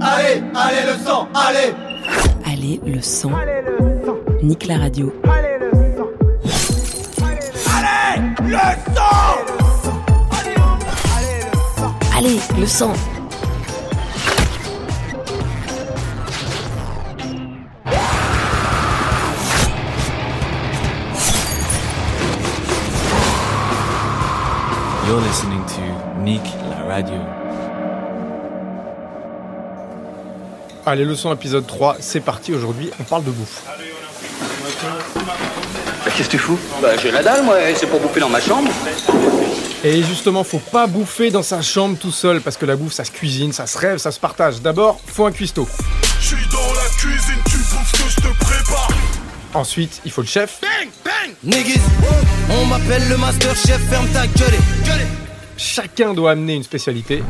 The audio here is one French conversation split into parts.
allez, allez le sang, allez Allez le sang. Nique la radio. Allez le sang Allez le sang Allez le sang. You're listening to Nick la radio. Allez, leçon épisode 3, c'est parti. Aujourd'hui, on parle de bouffe. Qu'est-ce que tu fous? Bah j'ai la dalle moi, et c'est pour bouffer dans ma chambre. Et justement, faut pas bouffer dans sa chambre tout seul parce que la bouffe, ça se cuisine, ça se rêve, ça se partage. D'abord, faut un cuistot. Je suis dans la cuisine, tu bouffes que je te prépare. Ensuite, il faut le chef. Niggas, on m'appelle le master chef, ferme ta gueule. gueule. Chacun doit amener une spécialité.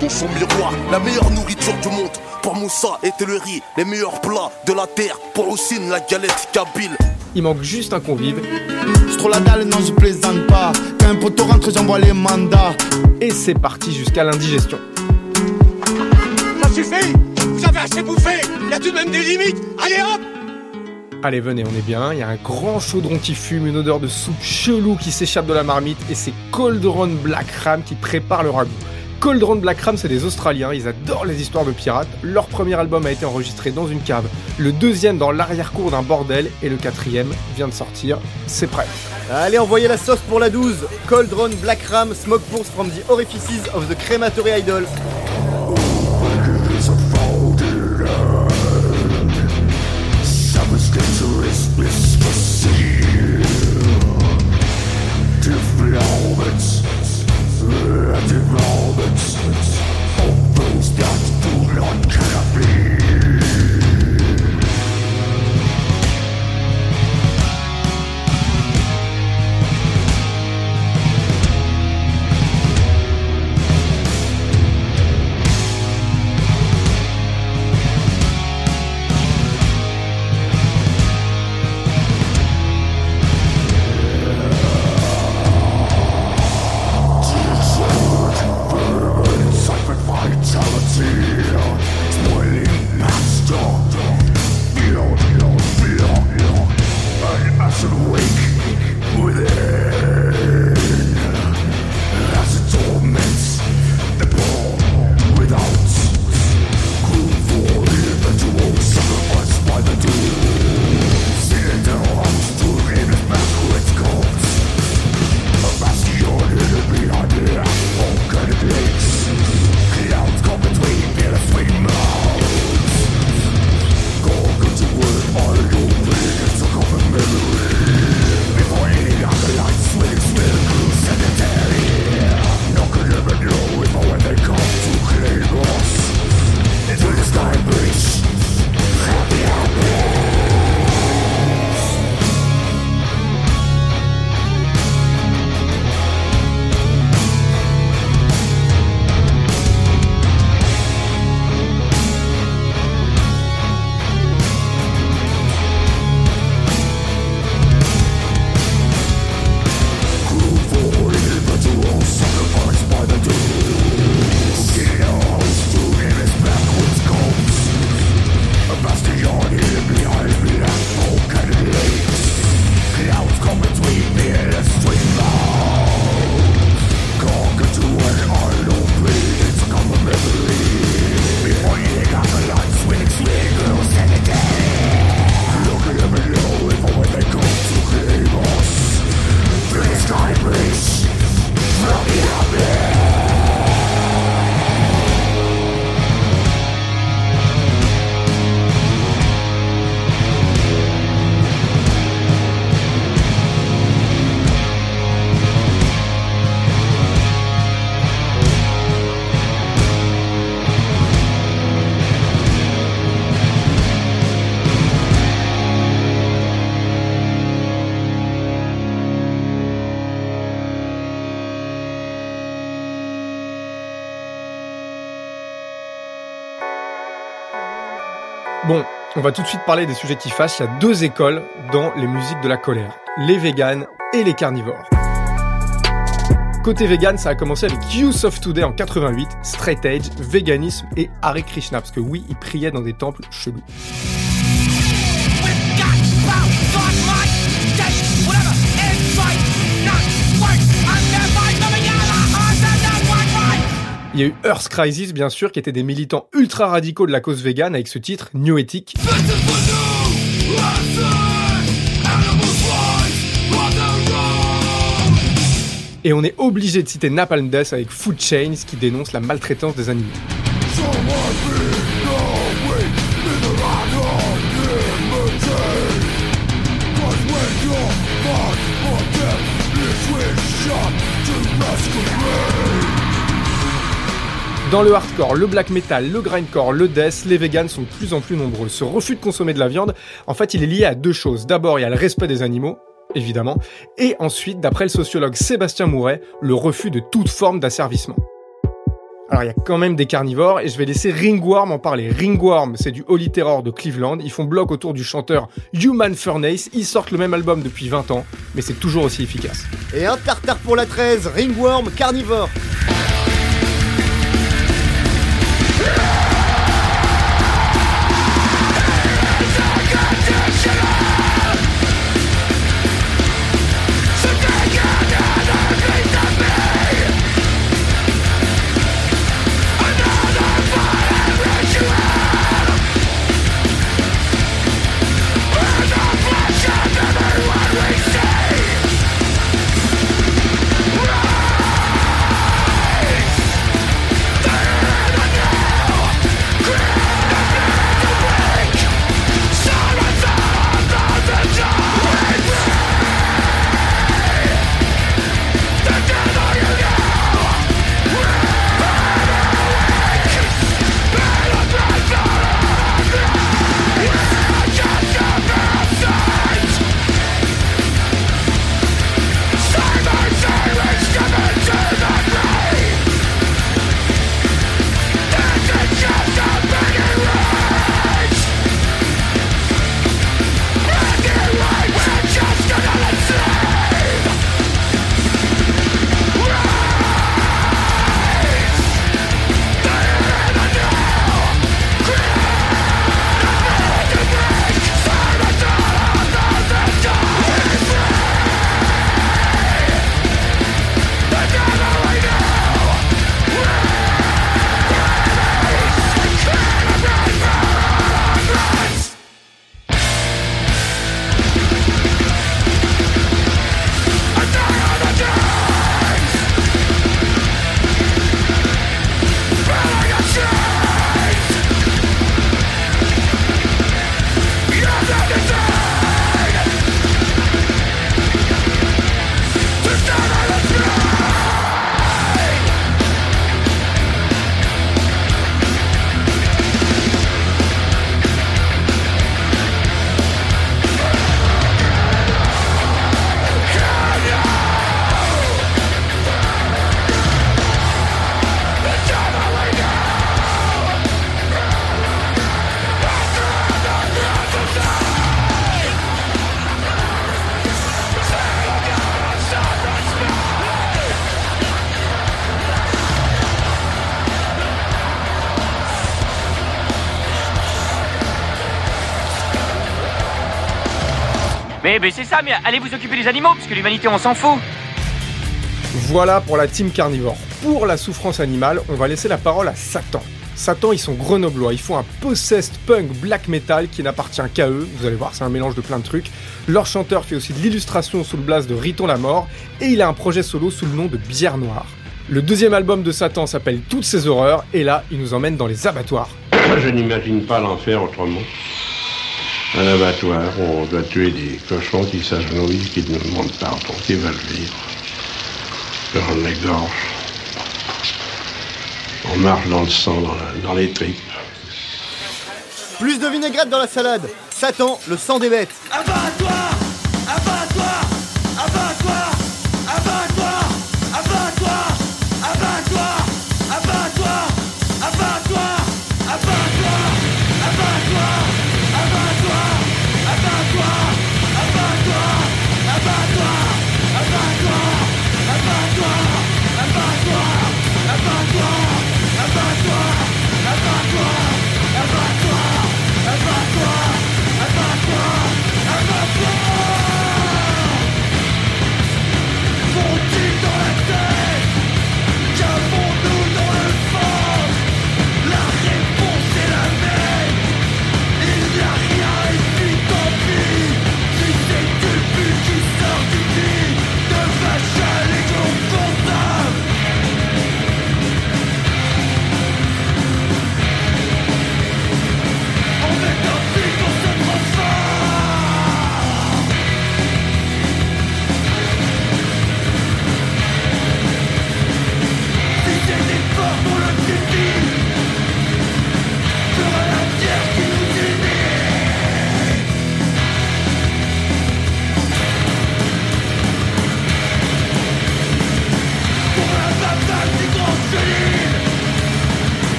Dans son miroir, la meilleure nourriture du monde. Pour Moussa était le riz, les meilleurs plats de la terre. Pour Houssine, la galette kabyle. Il manque juste un convive. Je trop la dalle, non, je plaisante pas. Quand un poteau rentre, j'envoie les mandats. Et c'est parti jusqu'à l'indigestion. Ça suffit? Vous avez assez bouffé? Y a tout de même des limites? Allez hop Allez, venez, on est bien. Il y a un grand chaudron qui fume, une odeur de soupe chelou qui s'échappe de la marmite, et c'est Coldron Black Ram qui prépare le ragoût. Coldron Black Ram, c'est des Australiens, ils adorent les histoires de pirates. Leur premier album a été enregistré dans une cave, le deuxième dans l'arrière-cour d'un bordel, et le quatrième vient de sortir. C'est prêt. Allez, envoyez la sauce pour la 12. Coldron Black Ram, smoke pulse from the orifices of the crematory idol. Bon, on va tout de suite parler des sujets qui fâchent. Il y a deux écoles dans les musiques de la colère. Les véganes et les carnivores. Côté vegan, ça a commencé avec Youth of Today en 88, Straight Edge, véganisme et Hare Krishna, parce que oui, il priait dans des temples chelous. Il y a eu Earth Crisis, bien sûr, qui étaient des militants ultra radicaux de la cause végane avec ce titre, New Ethic. Et on est obligé de citer Napalm Death avec Food Chains qui dénonce la maltraitance des animaux. Dans le hardcore, le black metal, le grindcore, le death, les vegans sont de plus en plus nombreux. Ce refus de consommer de la viande, en fait, il est lié à deux choses. D'abord, il y a le respect des animaux, évidemment, et ensuite, d'après le sociologue Sébastien Mouret, le refus de toute forme d'asservissement. Alors il y a quand même des carnivores et je vais laisser Ringworm en parler. Ringworm, c'est du Holy Terror de Cleveland. Ils font bloc autour du chanteur Human Furnace. Ils sortent le même album depuis 20 ans, mais c'est toujours aussi efficace. Et un tartare pour la 13, Ringworm Carnivore. Mais, c'est ça, mais allez vous occuper des animaux, parce que l'humanité on s'en fout. Voilà pour la team carnivore. Pour la souffrance animale, on va laisser la parole à Satan. Satan, ils sont grenoblois, ils font un possessed punk black metal qui n'appartient qu'à eux, vous allez voir, c'est un mélange de plein de trucs. Leur chanteur fait aussi de l'illustration sous le blast de Riton la mort, et il a un projet solo sous le nom de Bière Noire. Le deuxième album de Satan s'appelle Toutes ces horreurs, et là, il nous emmène dans les abattoirs. Je n'imagine pas l'enfer autrement. Un abattoir où on doit tuer des cochons qui s'agenouillent, qui ne demandent pardon, qui veulent vivre. On égorge. On marche dans le sang, dans, la- dans les tripes. Plus de vinaigrette dans la salade. Satan, le sang des bêtes.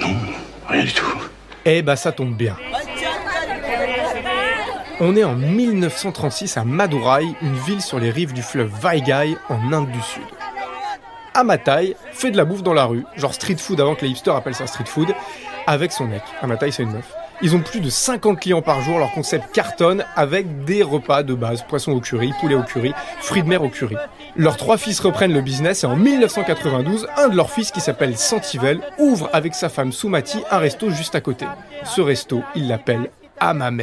Non, rien du tout. Eh bah ça tombe bien. On est en 1936 à Madurai, une ville sur les rives du fleuve Vaigai en Inde du Sud. Amatai fait de la bouffe dans la rue, genre street food avant que les hipsters appellent ça street food, avec son mec. Amatai c'est une meuf. Ils ont plus de 50 clients par jour, leur concept cartonne avec des repas de base, poisson au curry, poulet au curry, fruits de mer au curry. Leurs trois fils reprennent le business et en 1992, un de leurs fils qui s'appelle Santivel ouvre avec sa femme Soumati un resto juste à côté. Ce resto, il l'appelle Amames.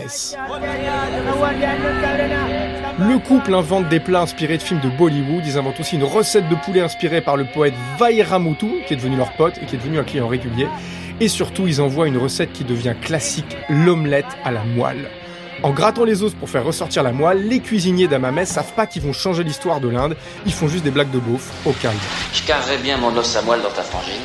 Le couple invente des plats inspirés de films de Bollywood. Ils inventent aussi une recette de poulet inspirée par le poète Vairamutu, qui est devenu leur pote et qui est devenu un client régulier. Et surtout, ils envoient une recette qui devient classique, l'omelette à la moelle. En grattant les os pour faire ressortir la moelle, les cuisiniers d'Amamès savent pas qu'ils vont changer l'histoire de l'Inde, ils font juste des blagues de beauf, au calme. Je carrerai bien mon os à moelle dans ta frangine.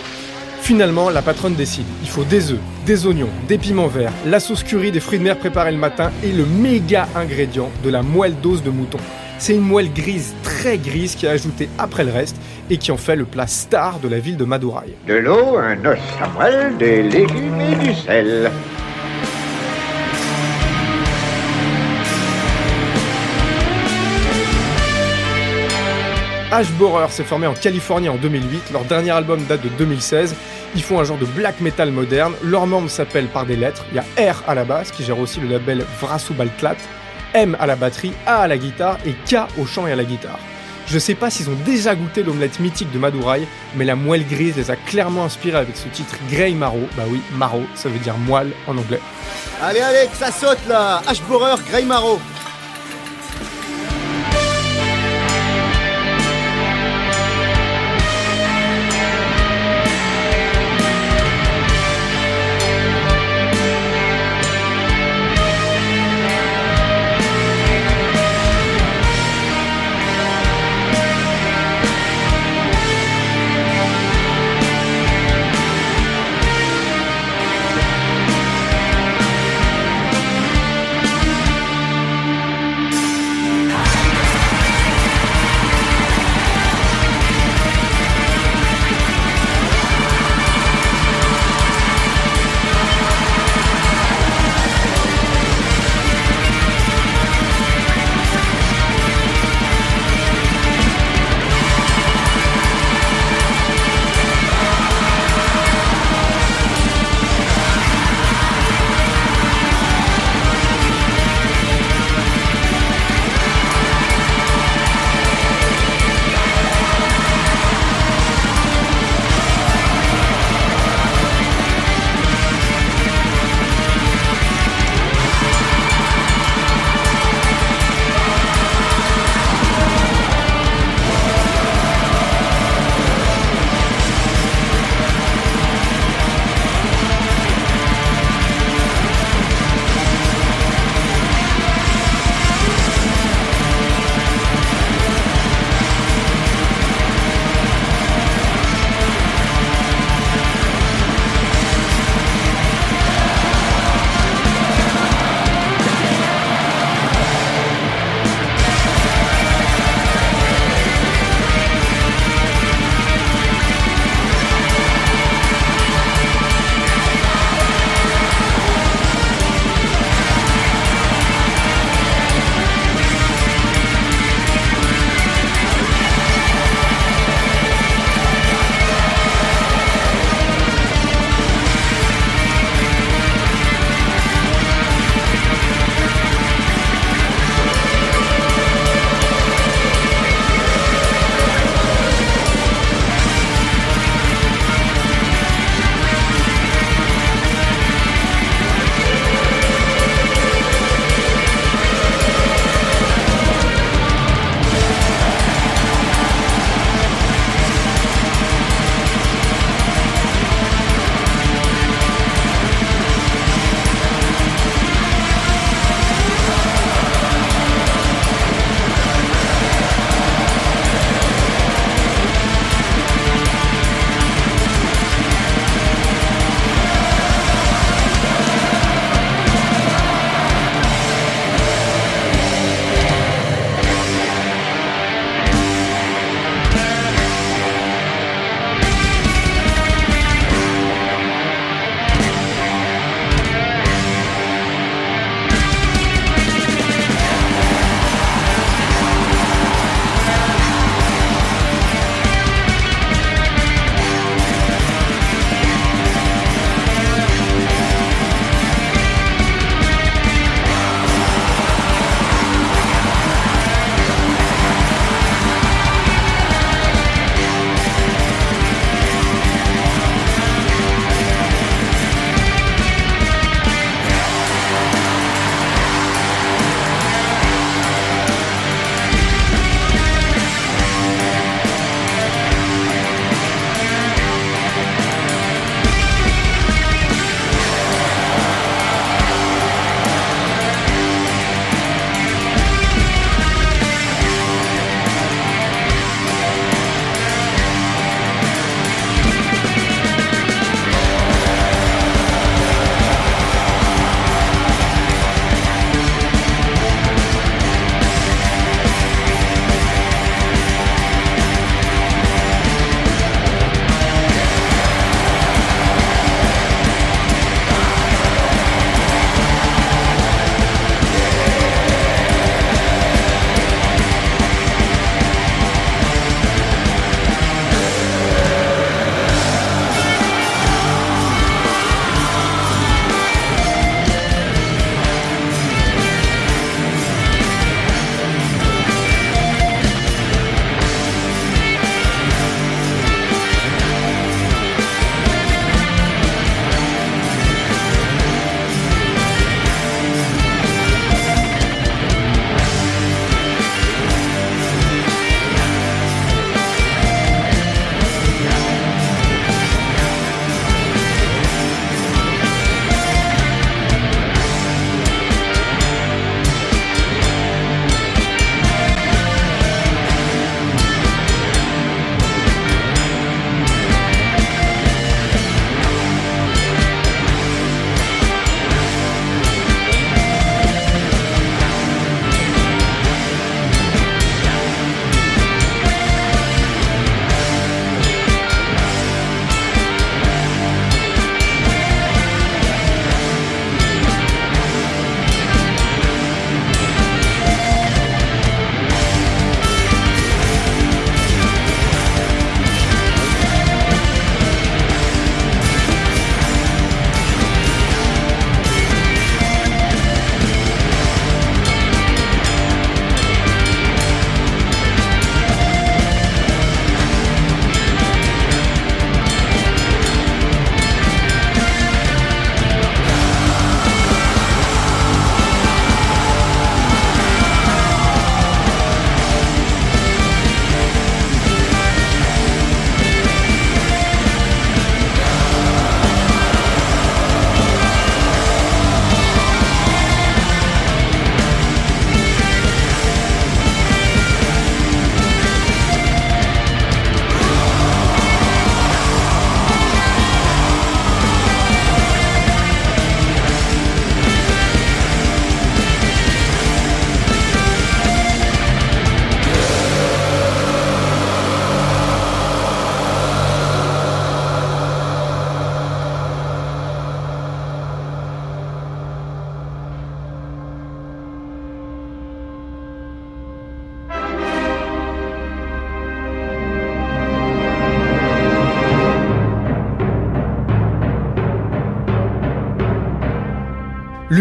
Finalement, la patronne décide. Il faut des œufs, des oignons, des piments verts, la sauce curry des fruits de mer préparés le matin et le méga ingrédient de la moelle d'os de mouton. C'est une moelle grise, très grise, qui est ajoutée après le reste et qui en fait le plat star de la ville de Madurai. De l'eau, un os à moelle, des légumes et du sel. Ash Borer s'est formé en Californie en 2008. Leur dernier album date de 2016. Ils font un genre de black metal moderne. Leurs membres s'appellent par des lettres. Il y a R à la basse, qui gère aussi le label Vrasubalklat, M à la batterie, A à la guitare et K au chant et à la guitare. Je sais pas s'ils ont déjà goûté l'omelette mythique de Madurai, mais la moelle grise les a clairement inspirés avec ce titre Grey Marrow. Bah oui, Marrow, ça veut dire moelle en anglais. Allez, allez, ça saute là Ashborer, Grey Marrow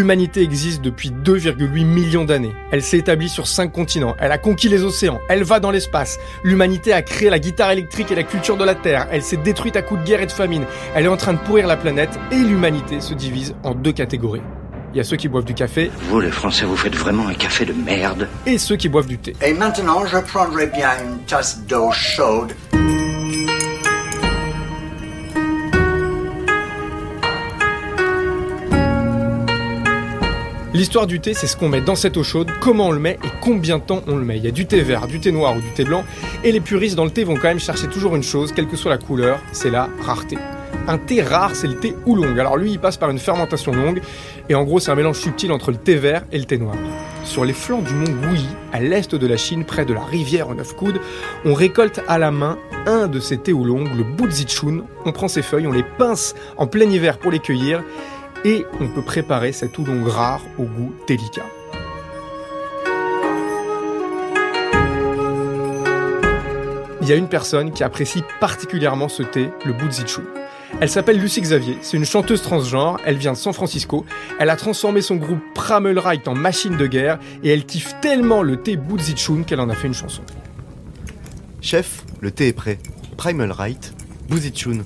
L'humanité existe depuis 2,8 millions d'années. Elle s'est établie sur 5 continents. Elle a conquis les océans. Elle va dans l'espace. L'humanité a créé la guitare électrique et la culture de la Terre. Elle s'est détruite à coups de guerre et de famine. Elle est en train de pourrir la planète et l'humanité se divise en deux catégories. Il y a ceux qui boivent du café. Vous, les Français, vous faites vraiment un café de merde. Et ceux qui boivent du thé. Et maintenant, je prendrai bien une tasse d'eau chaude. L'histoire du thé, c'est ce qu'on met dans cette eau chaude, comment on le met et combien de temps on le met. Il y a du thé vert, du thé noir ou du thé blanc, et les puristes dans le thé vont quand même chercher toujours une chose, quelle que soit la couleur, c'est la rareté. Un thé rare, c'est le thé oolong. Alors lui, il passe par une fermentation longue, et en gros, c'est un mélange subtil entre le thé vert et le thé noir. Sur les flancs du mont Wuyi, à l'est de la Chine, près de la rivière aux neuf coudes, on récolte à la main un de ces thés oolong, le Buzichun. On prend ses feuilles, on les pince en plein hiver pour les cueillir, et on peut préparer cet oolong rare au goût délicat. Il y a une personne qui apprécie particulièrement ce thé, le Buzichun. Elle s'appelle Lucy Xavier, c'est une chanteuse transgenre, elle vient de San Francisco, elle a transformé son groupe Primal Right en machine de guerre et elle kiffe tellement le thé Buzichun qu'elle en a fait une chanson. Chef, le thé est prêt. Primal Right, Buzichun.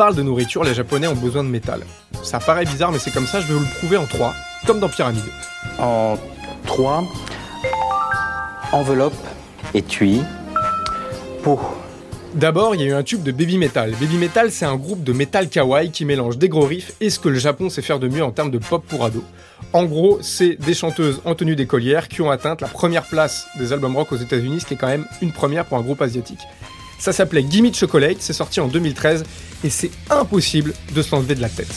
Parlent de nourriture, les Japonais ont besoin de métal. Ça paraît bizarre, mais c'est comme ça, je vais vous le prouver en trois, comme dans Pyramide. En trois, enveloppe, étui, peau. D'abord, il y a eu un tube de Baby Metal. Baby Metal, c'est un groupe de metal kawaii qui mélange des gros riffs et ce que le Japon sait faire de mieux en termes de pop pour ados. En gros, c'est des chanteuses en tenue d'écolière qui ont atteint la première place des albums rock aux États-Unis, ce qui est quand même une première pour un groupe asiatique. Ça s'appelait Gimme Chocolate, c'est sorti en 2013 et c'est impossible de se l'enlever de la tête.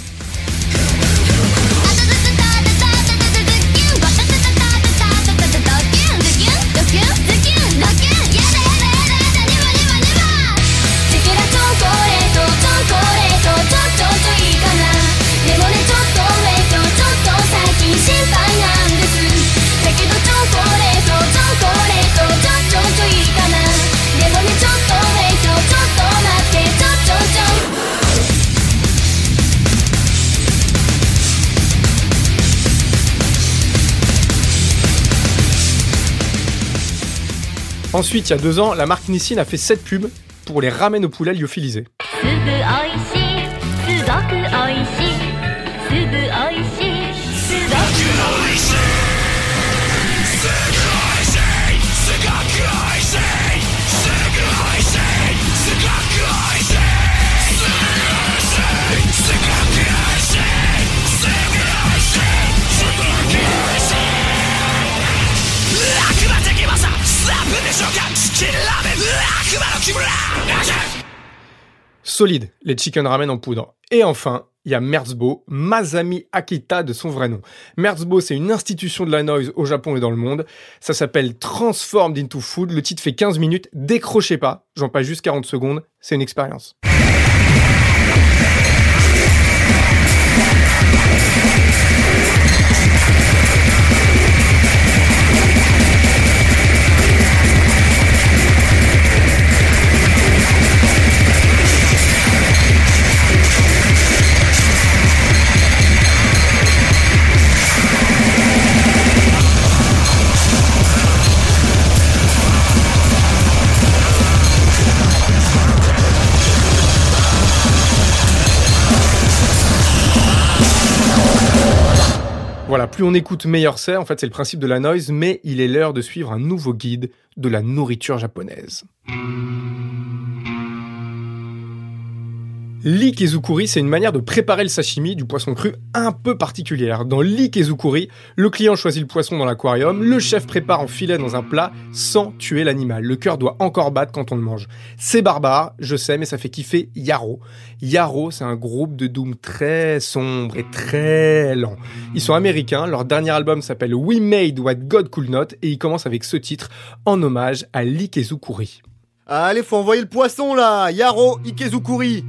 Ensuite, il y a deux ans, la marque Nissin a fait 7 pubs pour les ramen au poulet lyophilisés. Solide, les chicken ramen en poudre. Et enfin, il y a Merzbo, Masami Akita de son vrai nom. Merzbo, c'est une institution de la noise au Japon et dans le monde. Ça s'appelle Transformed into Food. Le titre fait 15 minutes. Décrochez pas. J'en passe juste 40 secondes. C'est une expérience. Voilà, plus on écoute, meilleur c'est. En fait, c'est le principe de la noise, mais il est l'heure de suivre un nouveau guide de la nourriture japonaise. L'ikezukuri, c'est une manière de préparer le sashimi du poisson cru un peu particulière. Dans l'ikezukuri, le client choisit le poisson dans l'aquarium, le chef prépare en filet dans un plat sans tuer l'animal. Le cœur doit encore battre quand on le mange. C'est barbare, je sais, mais ça fait kiffer Yaro. Yaro, c'est un groupe de doom très sombre et très lent. Ils sont américains, leur dernier album s'appelle We Made What God Could Not et ils commencent avec ce titre en hommage à l'ikezukuri. Allez, faut envoyer le poisson là Yaro Ikezukuri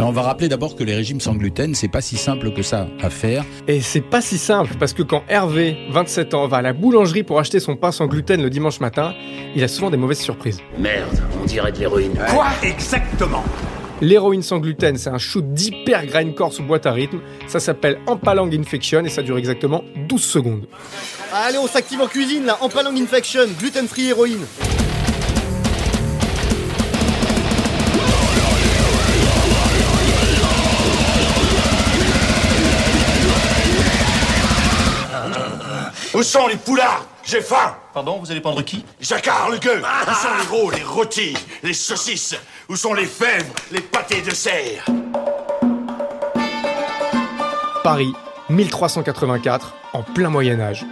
Alors on va rappeler d'abord que les régimes sans gluten, c'est pas si simple que ça à faire. Et c'est pas si simple parce que quand Hervé, 27 ans, va à la boulangerie pour acheter son pain sans gluten le dimanche matin, il a souvent des mauvaises surprises. Merde, on dirait de l'héroïne. Quoi Exactement L'héroïne sans gluten, c'est un shoot d'hyper grindcore sous boîte à rythme. Ça s'appelle Empalang Infection et ça dure exactement 12 secondes. Allez, on s'active en cuisine là, Empalang Infection, gluten free héroïne. Sont les poulards J'ai faim Pardon, vous allez prendre qui Jacquard, le gueux Où sont les gros, les rôtis, les saucisses? Où sont les fèvres, les pâtés de serre? Paris, 1384, en plein Moyen-Âge.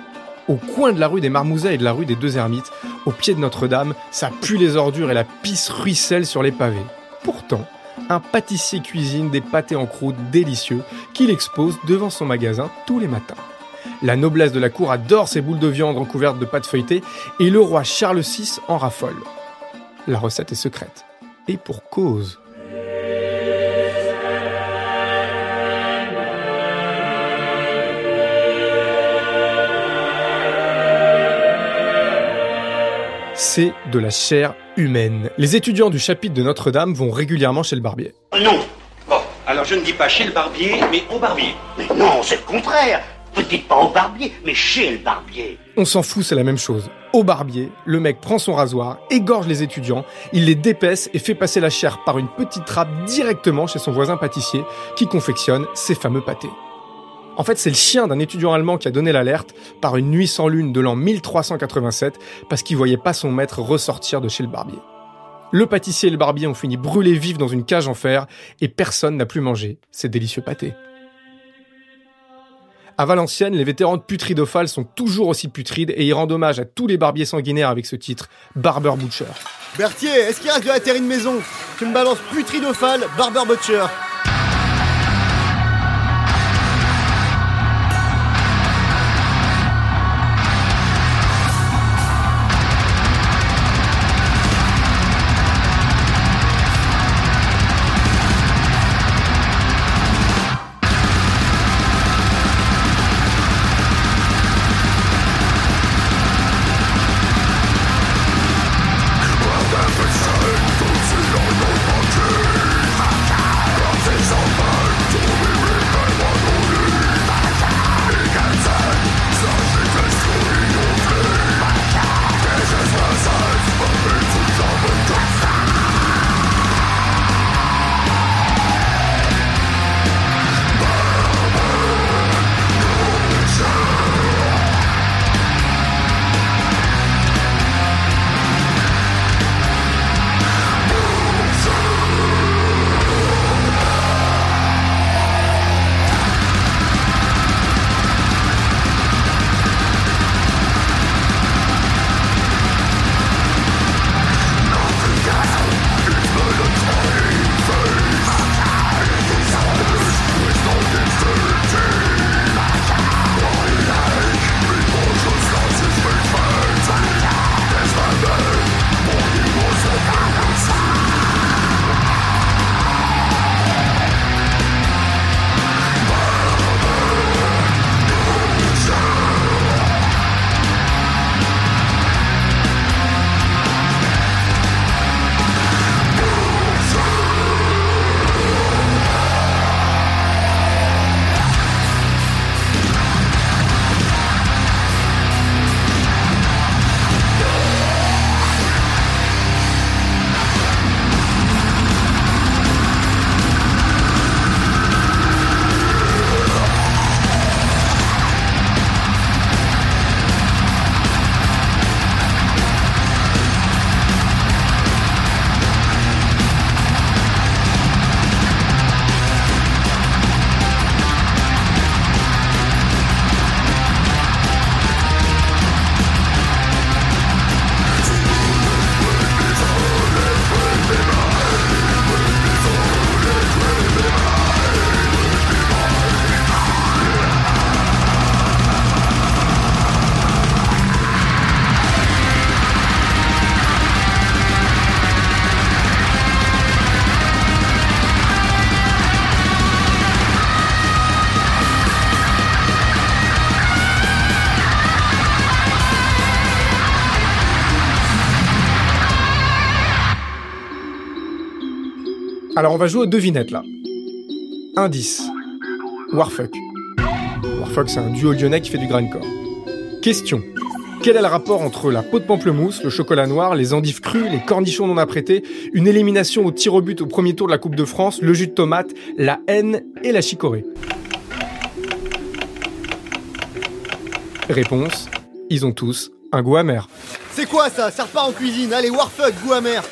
Au coin de la rue des Marmousets et de la rue des Deux Ermites, au pied de Notre-Dame, ça pue les ordures et la pisse ruisselle sur les pavés. Pourtant, un pâtissier cuisine des pâtés en croûte délicieux qu'il expose devant son magasin tous les matins. La noblesse de la cour adore ces boules de viande recouvertes de pâte feuilletée et le roi Charles VI en raffole. La recette est secrète. Et pour cause. C'est de la chair humaine. Les étudiants du chapitre de Notre-Dame vont régulièrement chez le barbier. Non Bon, alors je ne dis pas chez le barbier, mais au barbier. Mais non, c'est le contraire Dites pas au barbier, mais chez le barbier. On s'en fout, c'est la même chose. Au barbier, le mec prend son rasoir, égorge les étudiants, il les dépaisse et fait passer la chair par une petite trappe directement chez son voisin pâtissier qui confectionne ses fameux pâtés. En fait, c'est le chien d'un étudiant allemand qui a donné l'alerte par une nuit sans lune de l'an 1387 parce qu'il voyait pas son maître ressortir de chez le barbier. Le pâtissier et le barbier ont fini brûlés vifs dans une cage en fer et personne n'a plus mangé ces délicieux pâtés. À Valenciennes, les vétérans de putridophale sont toujours aussi putrides et ils rendent hommage à tous les barbiers sanguinaires avec ce titre, Barber Butcher. Berthier, est-ce qu'il reste de la terrine maison? Tu me balances putridophale, Barber Butcher. Alors on va jouer aux devinettes là. Indice. Warfuck. Warfuck c'est un duo lyonnais qui fait du grindcore. Question. Quel est le rapport entre la peau de pamplemousse, le chocolat noir, les endives crues, les cornichons non apprêtés, une élimination au tir au but au premier tour de la Coupe de France, le jus de tomate, la haine et la chicorée? Réponse. Ils ont tous un goût amer. C'est quoi ça? Ça repart en cuisine. Allez, warfuck, goût amer.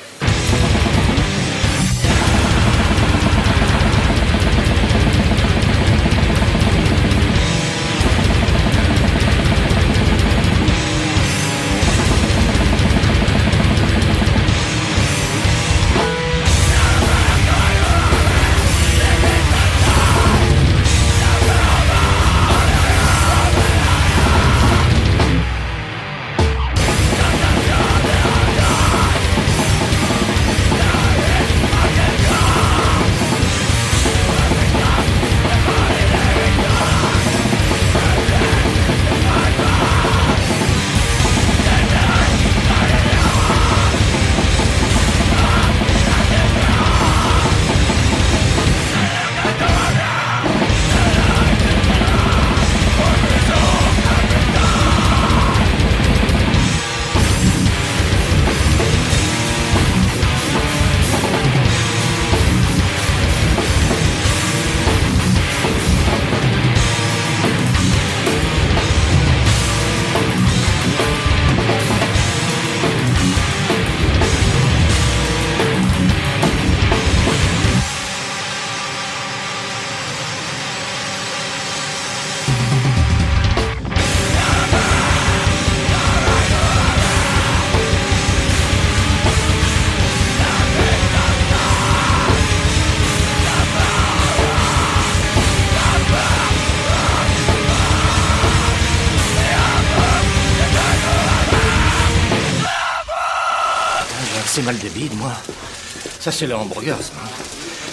Ça, c'est le hamburger, ça.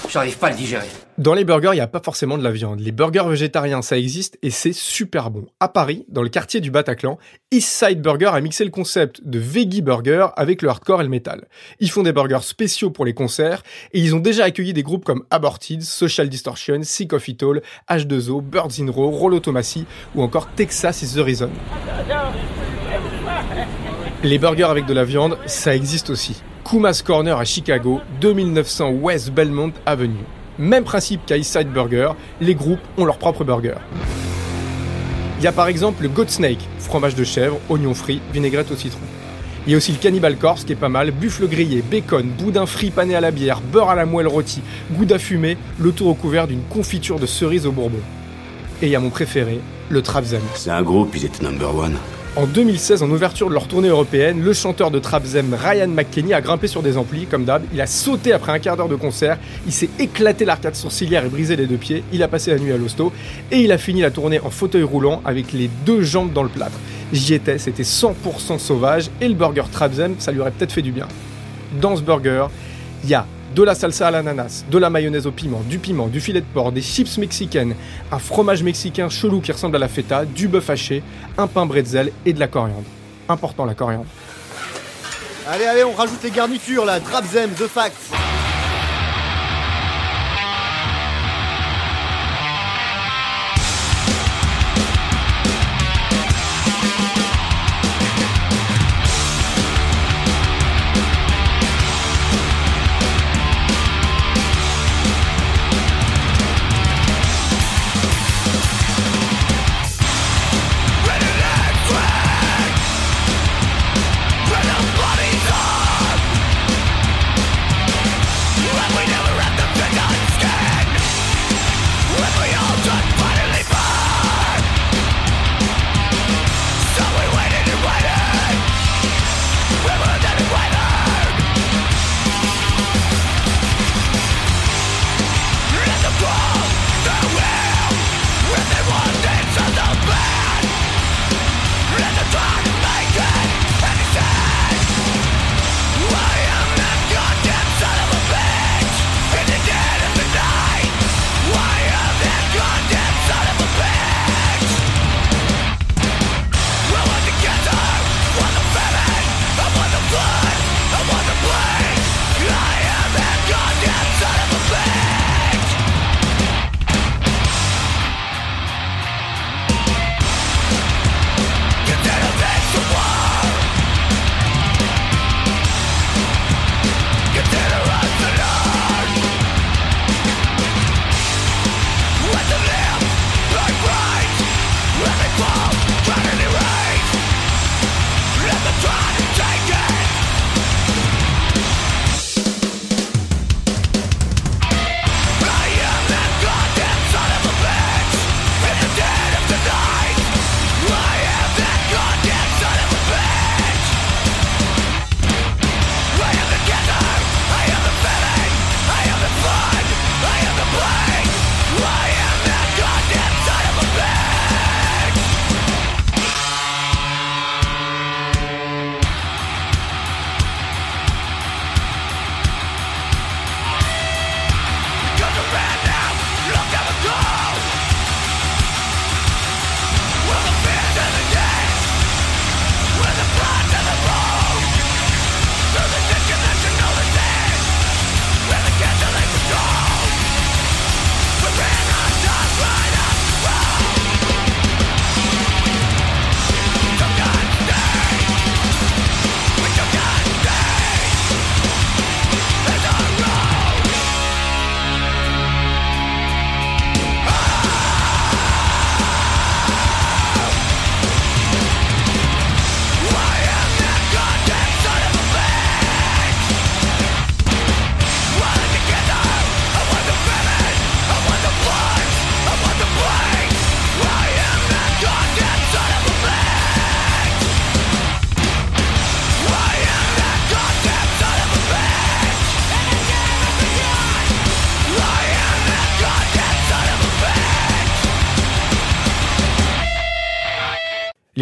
J'arrive pas à le digérer. Dans les burgers, il n'y a pas forcément de la viande. Les burgers végétariens, ça existe et c'est super bon. À Paris, dans le quartier du Bataclan, Eastside Burger a mixé le concept de veggie burger avec le hardcore et le metal. Ils font des burgers spéciaux pour les concerts et ils ont déjà accueilli des groupes comme Aborted, Social Distortion, Sick of It All, H2O, Birds in Row, Rollo Tomassi ou encore Texas is the Reason. Les burgers avec de la viande, ça existe aussi. Kuma's Corner à Chicago, 2900 West Belmont Avenue. Même principe qu'à Eastside Burger, les groupes ont leur propre burger. Il y a par exemple le Goat Snake, fromage de chèvre, oignon frit, vinaigrette au citron. Il y a aussi le Cannibal Corpse qui est pas mal, buffle grillé, bacon, boudin frit pané à la bière, beurre à la moelle rôti, gouda fumé, le tout recouvert d'une confiture de cerise au bourbon. Et il y a mon préféré, le Trapzem. C'est un groupe, ils étaient number one. En 2016, en ouverture de leur tournée européenne, le chanteur de Trapzem Ryan McKenney a grimpé sur des amplis, comme d'hab. Il a sauté après un quart d'heure de concert, il s'est éclaté l'arcade sourcilière et brisé les deux pieds, il a passé la nuit à l'hosto, et il a fini la tournée en fauteuil roulant avec les deux jambes dans le plâtre. J'y étais, c'était 100% sauvage, et le burger Trapzem, ça lui aurait peut-être fait du bien. Dans ce burger, il y a de la salsa à l'ananas, de la mayonnaise au piment, du piment, du filet de porc, des chips mexicaines, un fromage mexicain chelou qui ressemble à la feta, du bœuf haché, un pain bretzel et de la coriandre. Important la coriandre. Allez, allez, on rajoute les garnitures là. Trapzem, The Facts.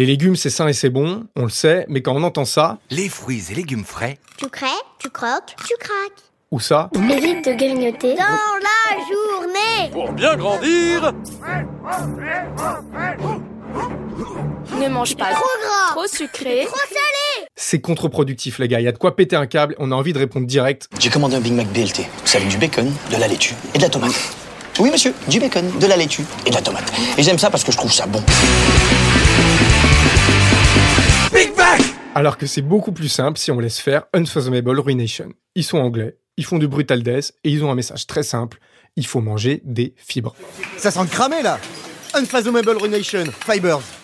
Les légumes, c'est sain et c'est bon, on le sait, mais quand on entend ça, Les fruits et légumes frais. Tu crées, tu croques, tu craques. ou ça, Évite de grignoter dans la journée. Pour bien grandir Ne mange pas Trop gras. trop sucré. Trop salé. c'est contre-productif, les gars. Il y a de quoi péter un câble, on a envie de répondre direct. J'ai commandé un Big Mac BLT. C'est avec du bacon, de la laitue et de la tomate. Oui, monsieur, du bacon, de la laitue et de la tomate. Et j'aime ça parce que je trouve ça bon. Alors que c'est beaucoup plus simple si on laisse faire Unfathomable Ruination. Ils sont anglais, ils font du brutal death et ils ont un message très simple. Il faut manger des fibres. Ça sent cramé là Unfathomable Ruination, Fibers.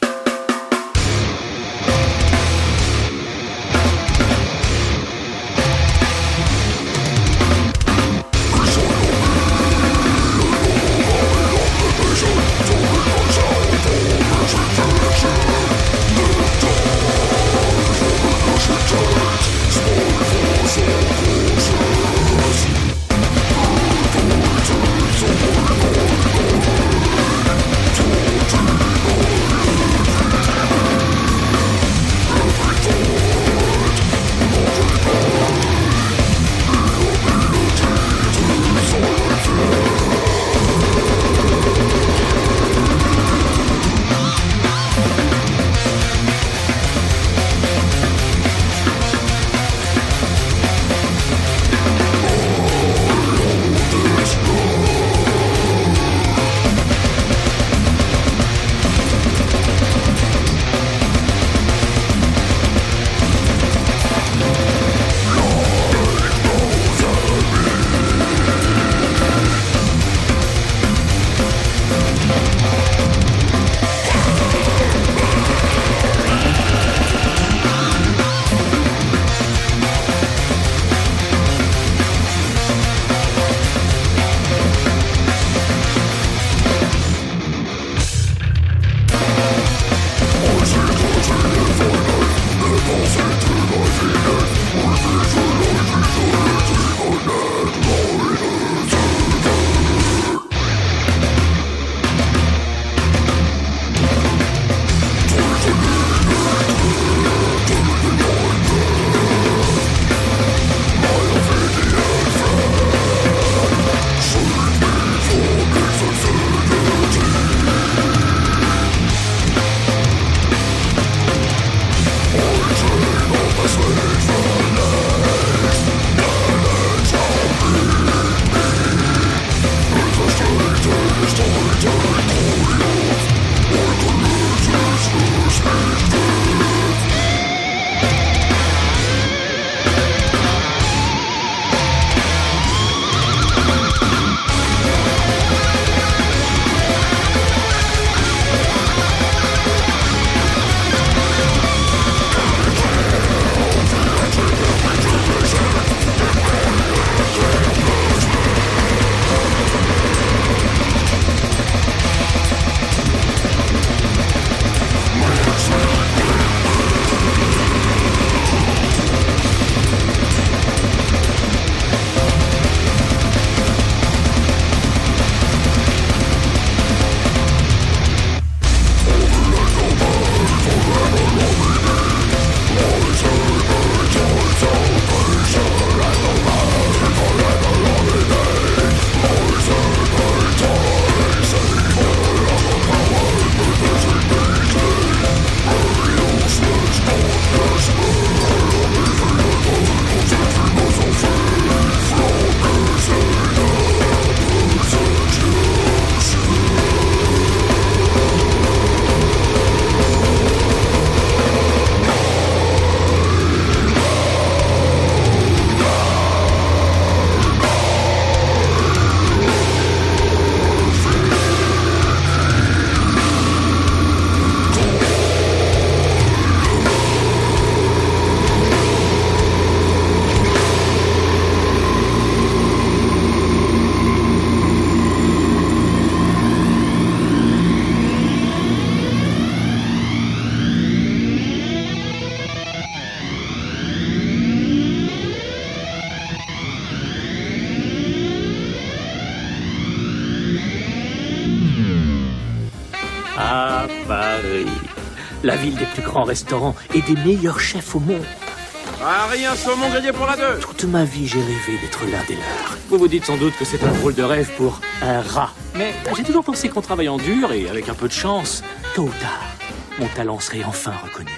Grands restaurants et des meilleurs chefs au monde. Ah, rien, saumon grillé pour la deux Toute ma vie, j'ai rêvé d'être l'un des leurs. Vous vous dites sans doute que c'est un drôle de rêve pour un rat. Mais j'ai toujours pensé qu'en travaillant dur et avec un peu de chance, tôt ou tard, mon talent serait enfin reconnu.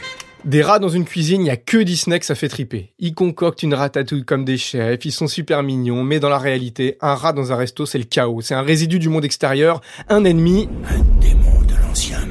Des rats dans une cuisine, il y a que Disney que ça fait triper. Ils concoctent une ratatouille comme des chefs, ils sont super mignons, mais dans la réalité, un rat dans un resto, c'est le chaos. C'est un résidu du monde extérieur, un ennemi. Un démon de l'ancien monde.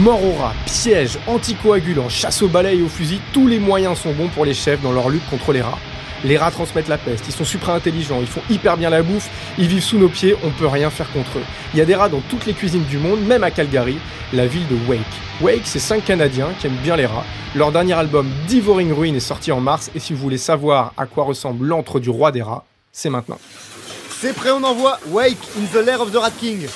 Mort au rat, piège, anticoagulant, chasse au balai et au fusil, tous les moyens sont bons pour les chefs dans leur lutte contre les rats. Les rats transmettent la peste, ils sont super intelligents, ils font hyper bien la bouffe, ils vivent sous nos pieds, on peut rien faire contre eux. Il y a des rats dans toutes les cuisines du monde, même à Calgary, la ville de Wake. Wake, c'est cinq Canadiens qui aiment bien les rats. Leur dernier album Devouring Ruin est sorti en mars, et si vous voulez savoir à quoi ressemble l'antre du roi des rats, c'est maintenant. C'est prêt, on envoie Wake in the Lair of the Rat King.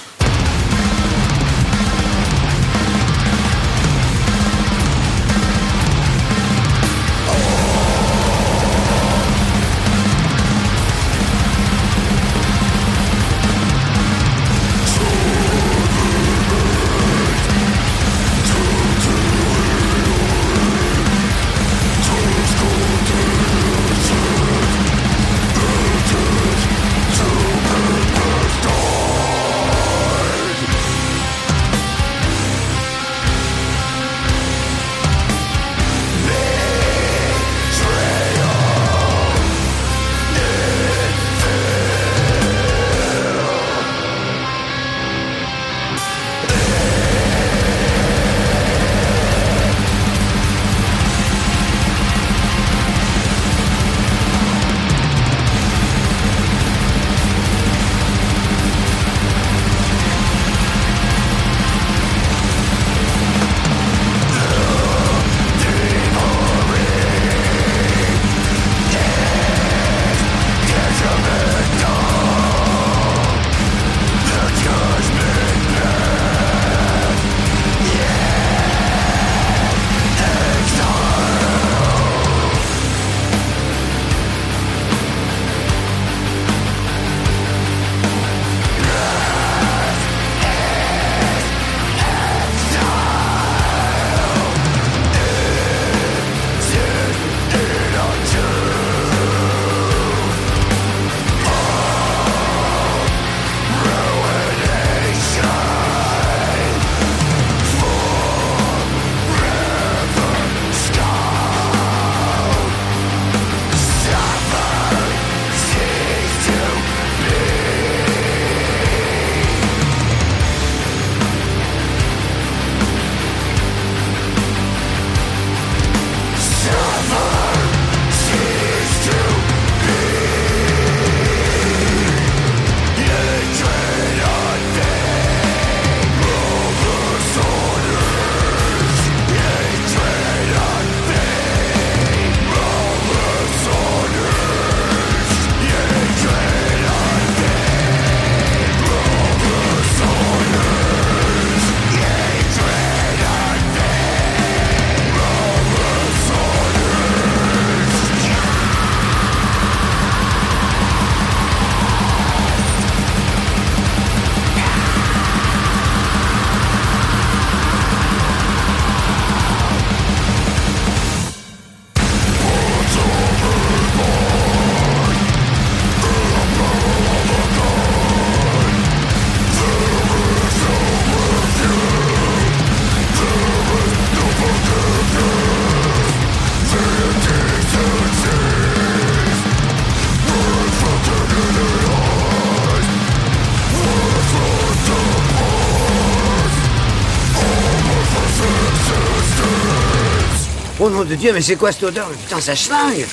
De Dieu, mais c'est quoi cette odeur Putain, ça schlingue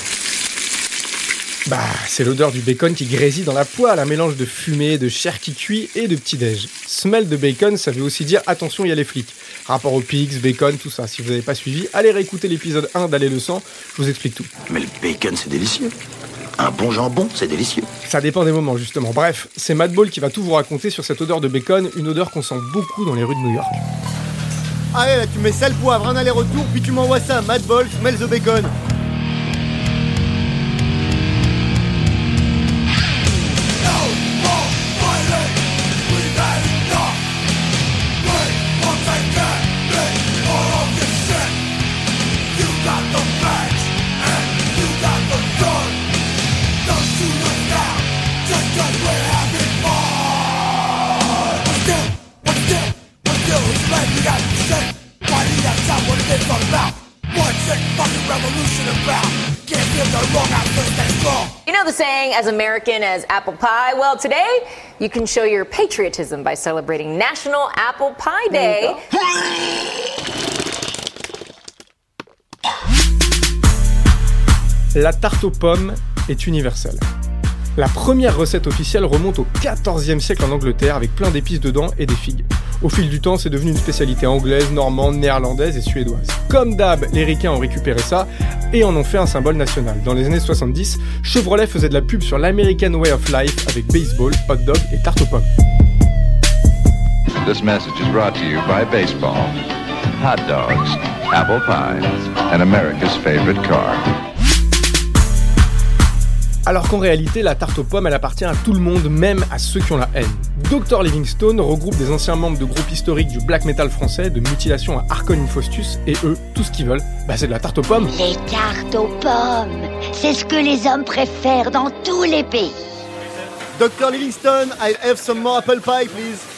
Bah, c'est l'odeur du bacon qui grésille dans la poêle, un mélange de fumée, de chair qui cuit et de petit-déj. Smell de bacon, ça veut aussi dire attention, il y a les flics. Rapport aux pigs, bacon, tout ça. Si vous n'avez pas suivi, allez réécouter l'épisode 1 d'Aller le sang, je vous explique tout. Mais le bacon, c'est délicieux. Un bon jambon, c'est délicieux. Ça dépend des moments, justement. Bref, c'est Matt Ball qui va tout vous raconter sur cette odeur de bacon, une odeur qu'on sent beaucoup dans les rues de New York. Allez, là, tu mets sale poivre, un aller-retour, puis tu m'envoies ça, Mad Ball, smell the bacon. As American as apple pie? Well, today you can show your patriotism by celebrating National Apple Pie Day. La tarte aux pommes est universelle. La première recette officielle remonte au XIVe siècle en Angleterre avec plein d'épices dedans et des figues. Au fil du temps, c'est devenu une spécialité anglaise, normande, néerlandaise et suédoise. Comme d'hab, les ricains ont récupéré ça et en ont fait un symbole national. Dans les années 70, Chevrolet faisait de la pub sur l'American Way of Life avec baseball, hot dog et tarte aux. Alors qu'en réalité, la tarte aux pommes, elle appartient à tout le monde, même à ceux qui ont la haine. Dr Livingstone regroupe des anciens membres de groupes historiques du black metal français, de Mutilation à Arcon Infostus, et eux, tout ce qu'ils veulent, bah c'est de la tarte aux pommes. Les tartes aux pommes, c'est ce que les hommes préfèrent dans tous les pays. Dr Livingstone, I have some more apple pie, please.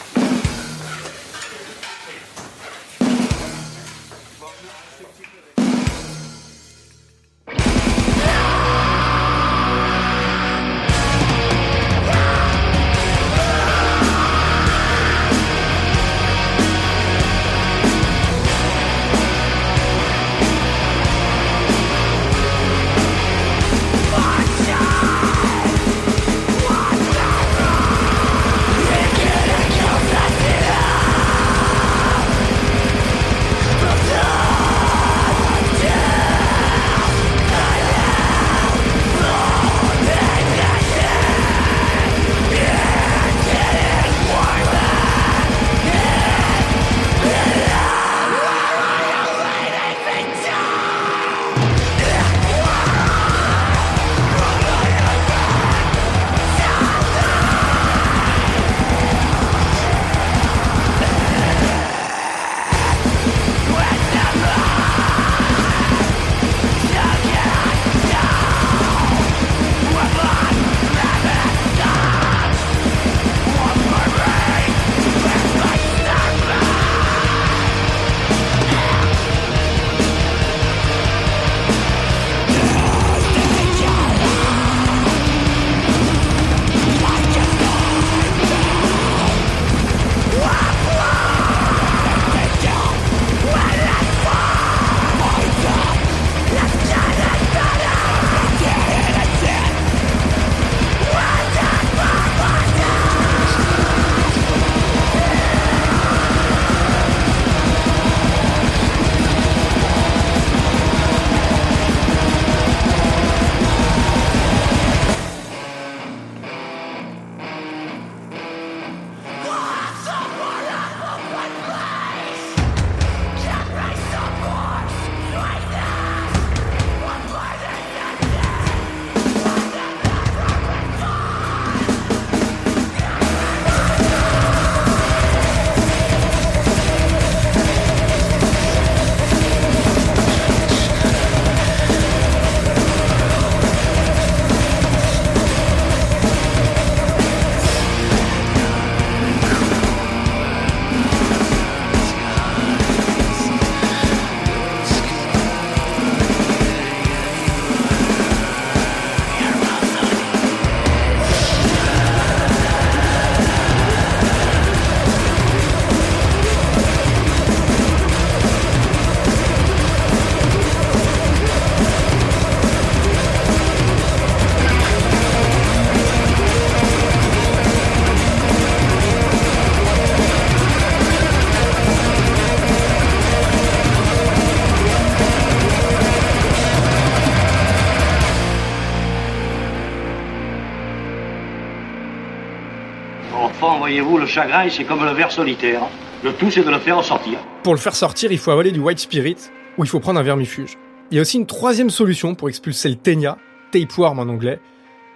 Voyez-vous, le chagrin, c'est comme le ver solitaire. Le tout, c'est de le faire sortir. Pour le faire sortir, il faut avaler du white spirit, ou il faut prendre un vermifuge. Il y a aussi une troisième solution pour expulser le ténia, tapeworm en anglais.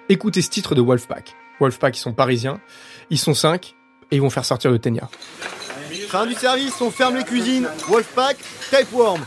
Écoutez ce titre de Wolfpack. Wolfpack, ils sont parisiens, ils sont cinq, et ils vont faire sortir le ténia. Fin du service, on ferme les cuisines. Wolfpack, tapeworm.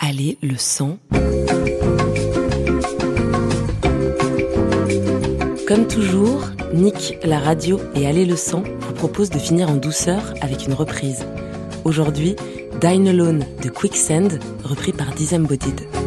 Allez, le sang. Comme toujours, Nick, la radio et Allez le sang vous proposent de finir en douceur avec une reprise. Aujourd'hui, Dine Alone de Quicksand, repris par Disembodied.